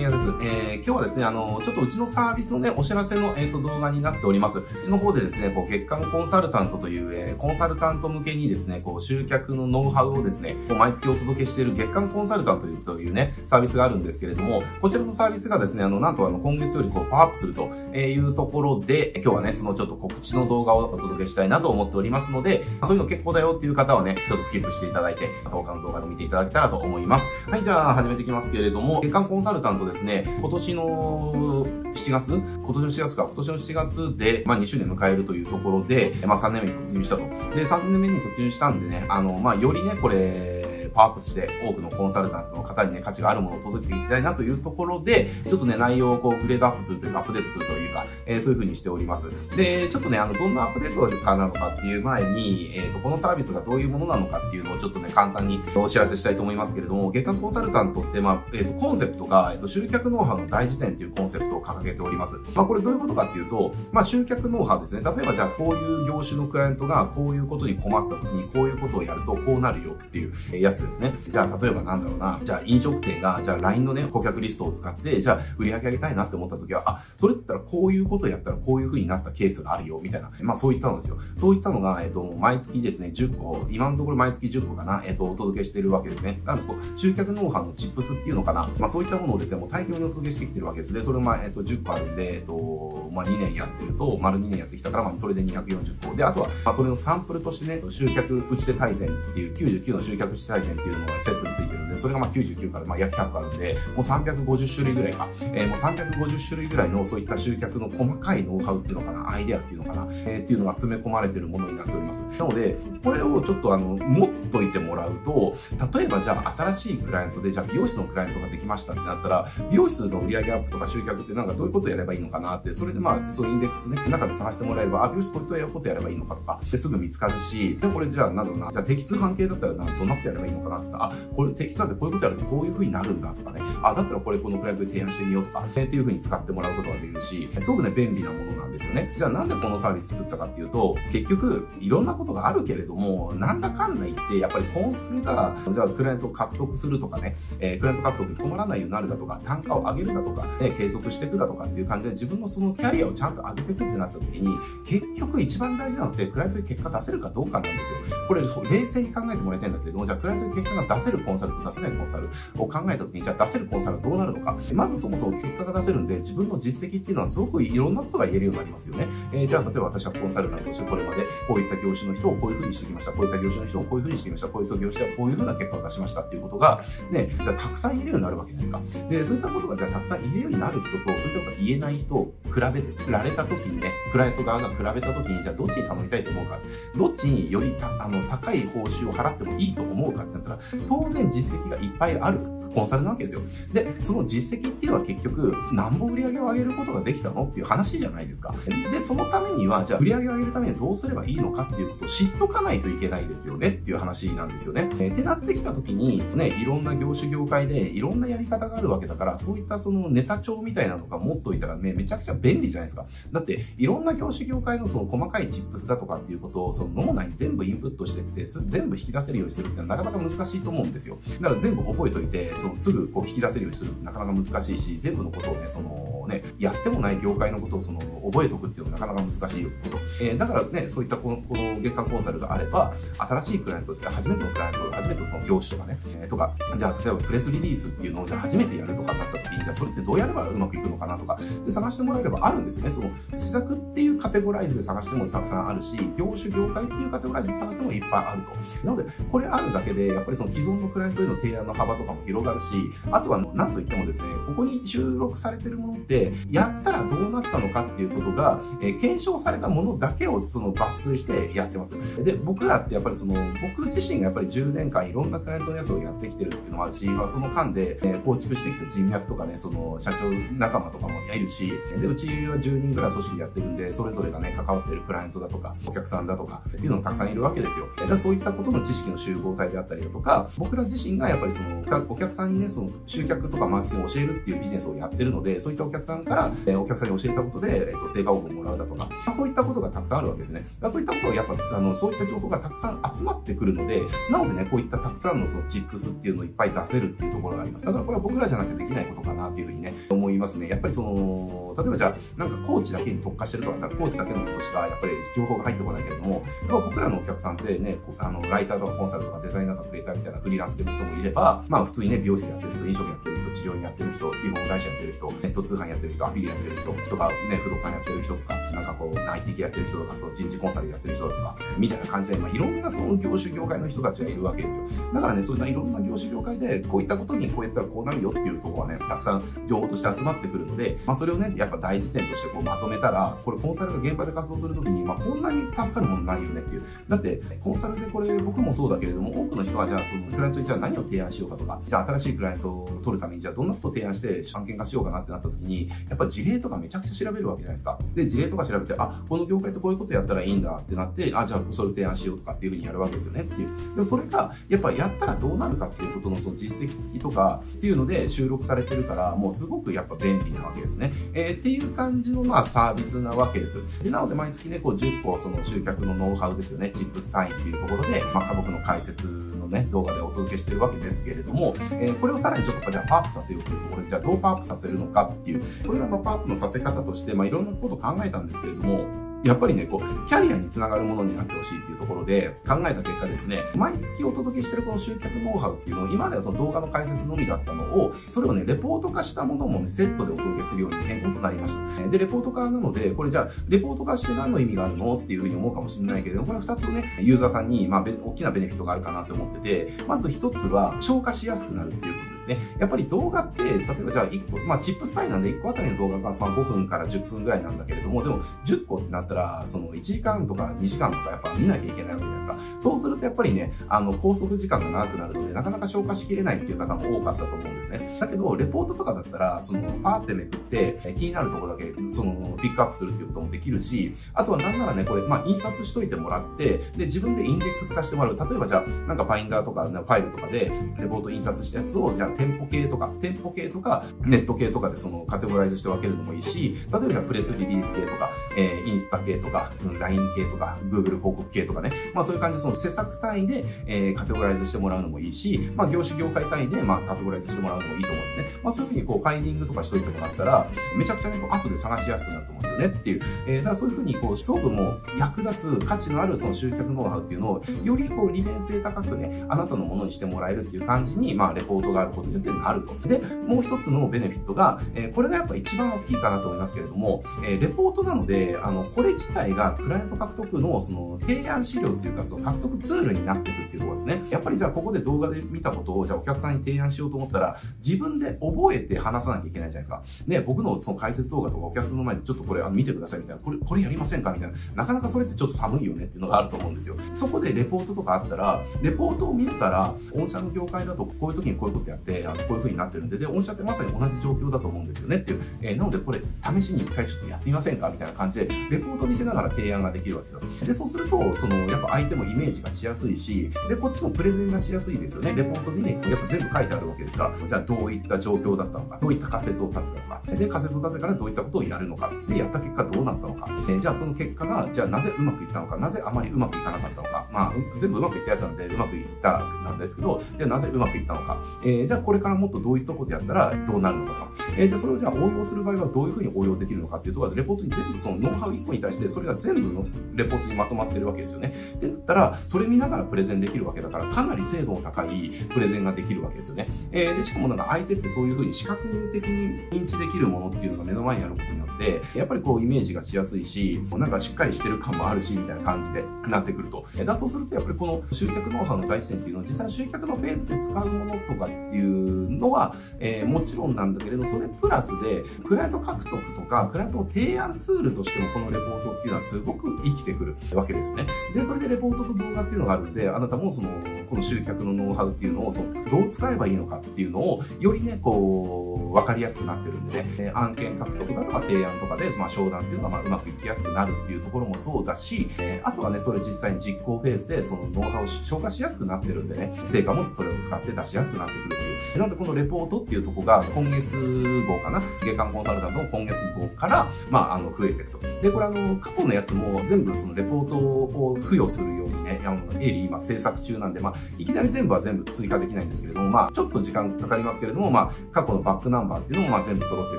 宮です。えー、今日はですね、あの、ちょっとうちのサービスのね、お知らせの、えー、と動画になっております。うちの方でですね、こう、月間コンサルタントという、えー、コンサルタント向けにですね、こう、集客のノウハウをですね、こう毎月お届けしている月間コンサルタントというね、サービスがあるんですけれども、こちらのサービスがですね、あの、なんとあの、今月よりこう、パワーアップするというところで、今日はね、そのちょっと告知の動画をお届けしたいなと思っておりますので、そういうの結構だよっていう方はね、ちょっとスキップしていただいて、他の動画で見ていただけたらと思います。はい、じゃあ始めていきますけれども、月間コンサルタントでですね、今年の7月今年の7月か、今年の7月で、まあ2周年迎えるというところで、まあ3年目に突入したと。で、3年目に突入したんでね、あの、まあよりね、これ、パワーアップして多くのコンサルタントの方にね、価値があるものを届けていきたいなというところで、ちょっとね、内容をこうグレードアップするというか、アップデートするというか、えー、そういう風にしております。で、ちょっとね、あの、どんなアップデートかなのかっていう前に、えっ、ー、と、このサービスがどういうものなのかっていうのをちょっとね、簡単にお知らせしたいと思いますけれども、月間コンサルタントって、まあ、えっ、ー、と、コンセプトが、えっ、と、集客ノウハウの大辞典っていうコンセプトを掲げております。まあ、これどういうことかっていうと、まあ、集客ノウハウですね。例えばじゃあ、こういう業種のクライアントがこういうことに困った時にこういうことをやるとこうなるよっていうやつですね。じゃあ、例えばなんだろうな、じゃあ飲食店が、じゃあ LINE のね、顧客リストを使って、じゃあ売り上げ上げたいなって思った時は、あ、それだったらこういうことやったらこういう風になったケースがあるよ、みたいな。まあそういったのですよ。そういったのが、えっ、と、毎月ですね、10個、今のところ毎月10個かな、えっ、と、お届けしてるわけですね。なので、こう、集客ノウハウのチップスっていうのかな。まあそういったものをですね、もう大量にお届けしてきてるわけですね。それも、えっ、と、10個あるんで、えっ、と、まあ2年やってると、丸2年やってきたから、まあそれで240個。で、あとは、まあそれのサンプルとしてね、集客打ち手対戦っていう、99の集客打ち手対戦っていうのがセットについてるんで、それがまあ99からまあ約100あるんで、もう350種類ぐらいか、えー、もう350種類ぐらいのそういった集客の細かいノウハウっていうのかな、アイデアっていうのかな、えー、っていうのが詰め込まれてるものになっております。なので、これをちょっとあの、持っといてもらうと、例えばじゃあ新しいクライアントで、じゃあ美容室のクライアントができましたってなったら、美容室の売上アップとか集客ってなんかどういうことをやればいいのかなって、それでまあ、そういうインデックスね、中で探してもらえれば、あ、美容室こういうことやればいいのかとか、ですぐ見つかるし、で、これじゃあなんだろうな、じゃあ適通関係だったらどんなことやればいいのかなってあ、これ適通ってこういうことやるとこういう風になるんだとかね、あ、だったらこれこのクライアントに提案してみようとか、っていう風に使ってもらうことができるし、すごくね、便利なものなんですよね。じゃあなんでこのサービス作ったかっていうと、結局、いろんなことがあるけれども、なんだかんだ言って、やっぱりコンサルが、じゃあクライアントを獲得するとかね、えー、クライアント獲得に困らないようになるだとか、単価を上げるだとか、ね、継続していくだとかっていう感じで、自分のそのキャリアをちゃんと上げていくってなった時に、結局一番大事なのって、クライアントに結果出せるかどうかなんですよ。これ、冷静に考えてもらいたいんだけれども、じゃあクライアントに結果が出せるコンサルと出せないコンサルを考えた時に、じゃあ出せるコンサルはどうなるのか。まずそもそも結果が出せるんで、自分の実績っていうのはすごくいろんなことが言えるようになりますよね。えー、じゃあ、例えば私はコンサルタントとしてこれまで、こういった業種の人をこういう風にしてきました。こういった業種の人をこういう風にしてきました。こういった業種ではこういう風な結果を出しましたっていうことが、ね、じゃあたくさん言えるようになるわけじゃないですか。で、そういったことがじゃあたくさん言えるようになる人と、そういったことが言えない人比べてられた時にね、クライアント側が比べた時に、じゃあどっちに頼みたいと思うか。どっちによりたあの高い報酬を払ってもいいと思うかってなったら、当然実績がいっぱいあるコンサルなわけですよ。で、その実績っていうのは結局、何本売り上げを上げることができたのっていう話じゃないですか。で、そのためには、じゃあ売り上げを上げるためにはどうすればいいのかっていうことを知っとかないといけないですよねっていう話なんですよね。えってなってきた時に、ね、いろんな業種業界でいろんなやり方があるわけだから、そういったそのネタ帳みたいなのが持っといたらね、めちゃくちゃ便利じゃないですか。だって、いろんな業種業界のその細かいチップスだとかっていうことを、その脳内に全部インプットしてって、全部引き出せるようにするってなかなか難しいと思うんですよ。だから全部覚えといて、そのすぐこう引き出せるようにするなかなか難しいし、全部のことをね、そのね、やってもない業界のことをその覚えておくっていうのはなかなか難しいこと。えー、だからね、そういったこのこの月間コンサルがあれば、新しいクライアントとして初めてのクライアント、初めてのその業種とかね、えー、とか、じゃあ例えばプレスリリースっていうのをじゃあ初めてやるとかになった時に、じゃあそれってどうやればうまくいくのかなとか、で探してもらえればあるんですよね。その施策っていうカテゴライズで探してもたくさんあるし、業種業界っていうカテゴライズで探してもいっぱいあると。なので、これあるだけで、やっぱりその既存のクライアントへの提案の幅とかも広がるるし、あとは何といってもですね、ここに収録されてるものって、やったらどうなったのかっていうことが、えー、検証されたものだけをその抜粋してやってます。で、僕らってやっぱりその、僕自身がやっぱり10年間いろんなクライアントのやつをやってきてるっていうのもあるし、まあ、その間で、えー、構築してきた人脈とかね、その社長仲間とかもいるし、で、うちは10人ぐらい組織やってるんで、それぞれがね、関わってるクライアントだとか、お客さんだとか、っていうのもたくさんいるわけですよ。だそういったことの知識の集合体であったりだとか、僕ら自身がやっぱりその、お客さんさんにね、その集客とかマーケティングを教えるっていうビジネスをやってるので、そういったお客さんから、えー、お客さんに教えたことで、えっ、ー、と、成果報告をもらうだとか、まあ、そういったことがたくさんあるわけですね。そういったことをやっぱ、あの、そういった情報がたくさん集まってくるので、なのでね、こういったたくさんのそのチップスっていうのをいっぱい出せるっていうところがあります。だからこれは僕らじゃなきゃできないことかなっていうふうにね、思いますね。やっぱりその、例えばじゃあ、なんかコーチだけに特化してるとかだったら、コーチだけのことしかやっぱり情報が入ってこないけれども、やっぱ僕らのお客さんってね、あの、ライターとかコンサルとかデザイナーとかクリエイターみたいなフリーランス系の人もいれば、まあ普通にね、美容室やってる人、飲食やってる人、治療院やってる人、リフォーム会社やってる人、ネット通販やってる人、アフィリやってる人とか、ね、不動産やってる人とか、なんかこう、IT 系やってる人とか、そう、人事コンサルやってる人とか、みたいな感じで、まあいろんなその業種業界の人たちがいるわけですよ。だからね、そういったいろんな業種業界で、こういったことにこうやったらこうなるよっていうところはね、たくさん情報として集まってくるので、まあそれをね、やっぱ第一点としてこうまとめたら、これコンサルが現場で活動するときに、まあこんなに助かるものないよねっていう。だって、コンサルでこれ僕もそうだけれども、多くの人はじゃあそのクライアントにじゃあ何を提案しようかとか、じゃあ新しいクライアントを取るためにじゃあどんなことを提案して案件化しようかなってなったときに、やっぱ事例とかめちゃくちゃ調べるわけじゃないですか。で、事例とか調べて、あ、この業界とこういうことやったらいいんだってなって、あ、じゃあそれ提案しようとかっていうふうにやるわけですよねっていう。でもそれが、やっぱやったらどうなるかっていうことのその実績付きとかっていうので収録されてるから、もうすごくやっぱ便利なわけですね。えー、っていう感じのまあサービスなわけです。で、なので毎月ね、こう10個その集客のノウハウですよね、チップス単位っていうところで、まあ家族の解説のね、動画でお届けしてるわけですけれども、えー、これをさらにちょっとじゃあパプさせようというところで、じゃあどうパワーアップさせるのかっていう、これがまあパワーアップのさせ方として、まあいろんなこと考えたんですけれども、やっぱりね、こう、キャリアにつながるものになってほしいっていうところで考えた結果ですね、毎月お届けしてるこの集客ノウハウっていうのを、今まではその動画の解説のみだったのを、それをね、レポート化したものもね、セットでお届けするように変更となりました。で、レポート化なので、これじゃあ、レポート化して何の意味があるのっていうふうに思うかもしれないけれども、これは二つね、ユーザーさんに、まあ、大きなベネフィットがあるかなって思ってて、まず一つは、消化しやすくなるっていうことですね。やっぱり動画って、例えばじゃあ1個、まあ、チップス単位なんで1個あたりの動画がまあ5分から10分ぐらいなんだけれども、でも10個ってなってたら、その1時間とか2時間とかやっぱ見なきゃいけないわけじゃないですか。そうするとやっぱりね、あの、拘束時間が長くなるので、なかなか消化しきれないっていう方も多かったと思うんですね。だけど、レポートとかだったら、その、パーってめくって、気になるところだけ、その、ピックアップするっていうこともできるし、あとはなんならね、これ、まあ、印刷しといてもらって、で、自分でインデックス化してもらう。例えばじゃあ、なんかバインダーとか、ファイルとかで、レポート印刷したやつを、じゃあ、店舗系とか、店舗系とか、ネット系とかでその、カテゴライズして分けるのもいいし、例えばプレスリリース系とか、えー、インスタ系とか、うん、LINE 系とか、Google 広告系とかね。まあそういう感じでその施策単位で、えー、カテゴライズしてもらうのもいいし、まあ業種業界単位で、まあカテゴライズしてもらうのもいいと思うんですね。まあそういうふうにこうファインディングとかしといてもらったら、めちゃくちゃね、こう後で探しやすくなると思うんですよねっていう。えー、だからそういうふうにこう、すごくもう役立つ価値のあるその集客ノウハウっていうのを、よりこう利便性高くね、あなたのものにしてもらえるっていう感じに、まあレポートがあることによってなると。で、もう一つのベネフィットが、えー、これがやっぱ一番大きいかなと思いますけれども、えー、レポートなので、あの、これ自体がクライアント獲得のその提案資料っていうか、その獲得ツールになっていくっていうところですね。やっぱりじゃあここで動画で見たことを、じゃあお客さんに提案しようと思ったら、自分で覚えて話さなきゃいけないじゃないですか。ね、僕のその解説動画とかお客さんの前でちょっとこれあの見てくださいみたいな、これ、これやりませんかみたいな。なかなかそれってちょっと寒いよねっていうのがあると思うんですよ。そこでレポートとかあったら、レポートを見たら、御社の業界だとこういう時にこういうことやって、あの、こういう風になってるんで、で、御社ってまさに同じ状況だと思うんですよねっていう。えー、なのでこれ、試しに一回ちょっとやってみませんかみたいな感じで、レポートを見せながら提案ができるわけですよ。で、そうすると、その、やっぱ相手もイメージがしやすいし、で、こっちもプレゼンがしやすいですよね。レポートにね、やっぱ全部書いてあるわけですから、じゃあどういった状況だったのか、どういった仮説を立てたのか、で、仮説を立てからどういったことをやるのか、で、やった結果どうなったのか、え、じゃあその結果が、じゃあなぜうまくいったのか、なぜあまりうまくいかなかったのか、まあ、全部うまくいったやつなんで、うまくいったなんですけど、で、なぜうまくいったのか、えー、じゃあこれからもっとどういったことやったらどうなるのか、えー、で、それをじゃあ応用する場合はどういうふうに応用できるのかっていうところで、レポートに全部そのノウハウ1個に対して、それが全部のレポートにまとまってるわけですよね。ってなったら、それ見ながらプレゼンできるわけだから、かなり精度の高いプレゼンができるわけですよね。えー、で、しかもなんか相手ってそういうふうに視覚的に認知できるものっていうのが目の前にあることによって、やっぱりこうイメージがしやすいし、なんかしっかりしてる感もあるし、みたいな感じでなってくると。だそうすると、やっぱりこの集客ノウハウの第一線っていうのは、実際集客のフェーズで使うものとかっていうのは、えー、もちろんなんだけれど、それプラスで、クライアント獲得とか、クライアントの提案ツールとしてもこのレポートっていうのはすごく生きてくるわけですね。で、それでレポートと動画っていうのがあるんで、あなたもその、この集客のノウハウっていうのを、その、どう使えばいいのかっていうのを、よりね、こう、わかりやすくなってるんでね、案件獲得だとか提案とかで、まあ、商談っていうのが、まあ、うまくいきやすくなるっていうところもそうだし、えあとはね、それ実際に実行フェーズで、そのノウハウを消化しやすくなってるんでね、成果もそれを使って出しやすくなってくるっていう。なので、このレポートっていうとこが、今月号かな、月間コンサルタントの今月号から、まあ、あの、増えていくと。で、これあの、過去のやつも全部そのレポートを付与するようにね、あの、エリー今制作中なんで、まあ、いきなり全部は全部追加できないんですけれども、まあ、ちょっと時間かかりますけれども、まあ、過去のバックナンバーっていうのも、まあ、全部揃って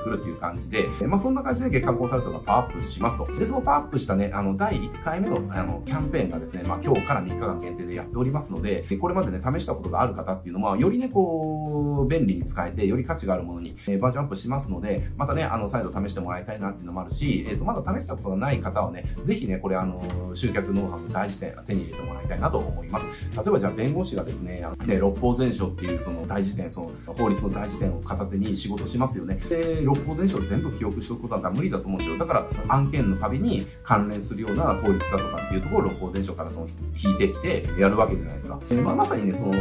くるっていう感じで、まあ、そんな感じで月間コンサルタントがパワーアップしますと。で、そのパワーアップしたね、あの、第1回目の、あの、キャンペーンがですね、まあ、今日から3日間限定でやっておりますので、これまでね、試したことがある方っていうのは、よりね、こう、便利に使えて、より価値があるものに、えバージョンアップしますので、またね、あの、再度試してもらいたいなっていうのもあるし、えっ、ー、と、まだ試したことがない方はね、ぜひね、これあの、集客ノウハウの大事点、手に入れてもらいたいなと思います。例えばじゃあ、弁弁護士がですね、ね六法全書っていうその大事点、その法律の大事点を片手に仕事しますよね。で、六法全書を全部記憶しておくことなんか無理だと思うんですよ。だから、案件のたびに関連するような法律だとかっていうところを六法全書からその引いてきてやるわけじゃないですか。まあ、まさにね、その、こ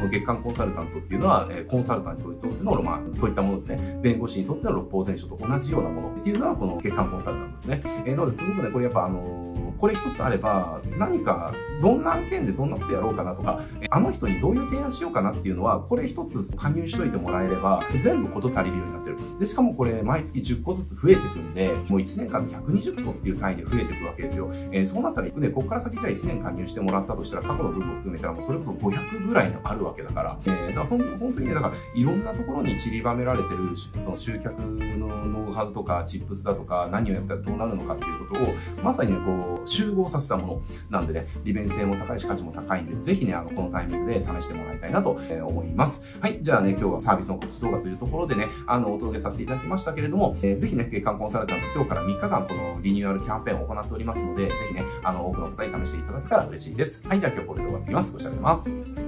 の月間コンサルタントっていうのは、コンサルタントにとっての、まあ、そういったものですね。弁護士にとっての六法全書と同じようなものっていうのは、この月間コンサルタントですね。えー、なので、すごくね、これやっぱあのー、これ一つあれば、何か、どんな案件でどんなことやろうかなとか、あの人にどういう提案しようかなっていうのは、これ一つ加入しといてもらえれば、全部こと足りるようになってる。で、しかもこれ、毎月10個ずつ増えてくんで、もう1年間で120個っていう単位で増えていくわけですよ。えー、そうなったら、ね、ここから先じゃあ1年加入してもらったとしたら、過去の部分を含めたら、もうそれこそ500ぐらいのあるわけだから、えー、だからその、本当にね、だから、いろんなところに散りばめられてる、その集客のノウハウとか、チップスだとか、何をやったらどうなるのかっていうことを、まさに、こう、集合させたものなんでね、利便性も高いし、価値も高いんで、ぜひね、あの、このタイミングで試してもらいたいなと思います。はい。じゃあね、今日はサービスの告知動画というところでね、あの、お届けさせていただきましたけれども、えー、ぜひね、月間コンサルタント今日から3日間このリニューアルキャンペーンを行っておりますので、ぜひね、あの、多くの方に試していただけたら嬉しいです。はい。じゃあ今日これで終わっていきます。ご視聴ありがとうございます。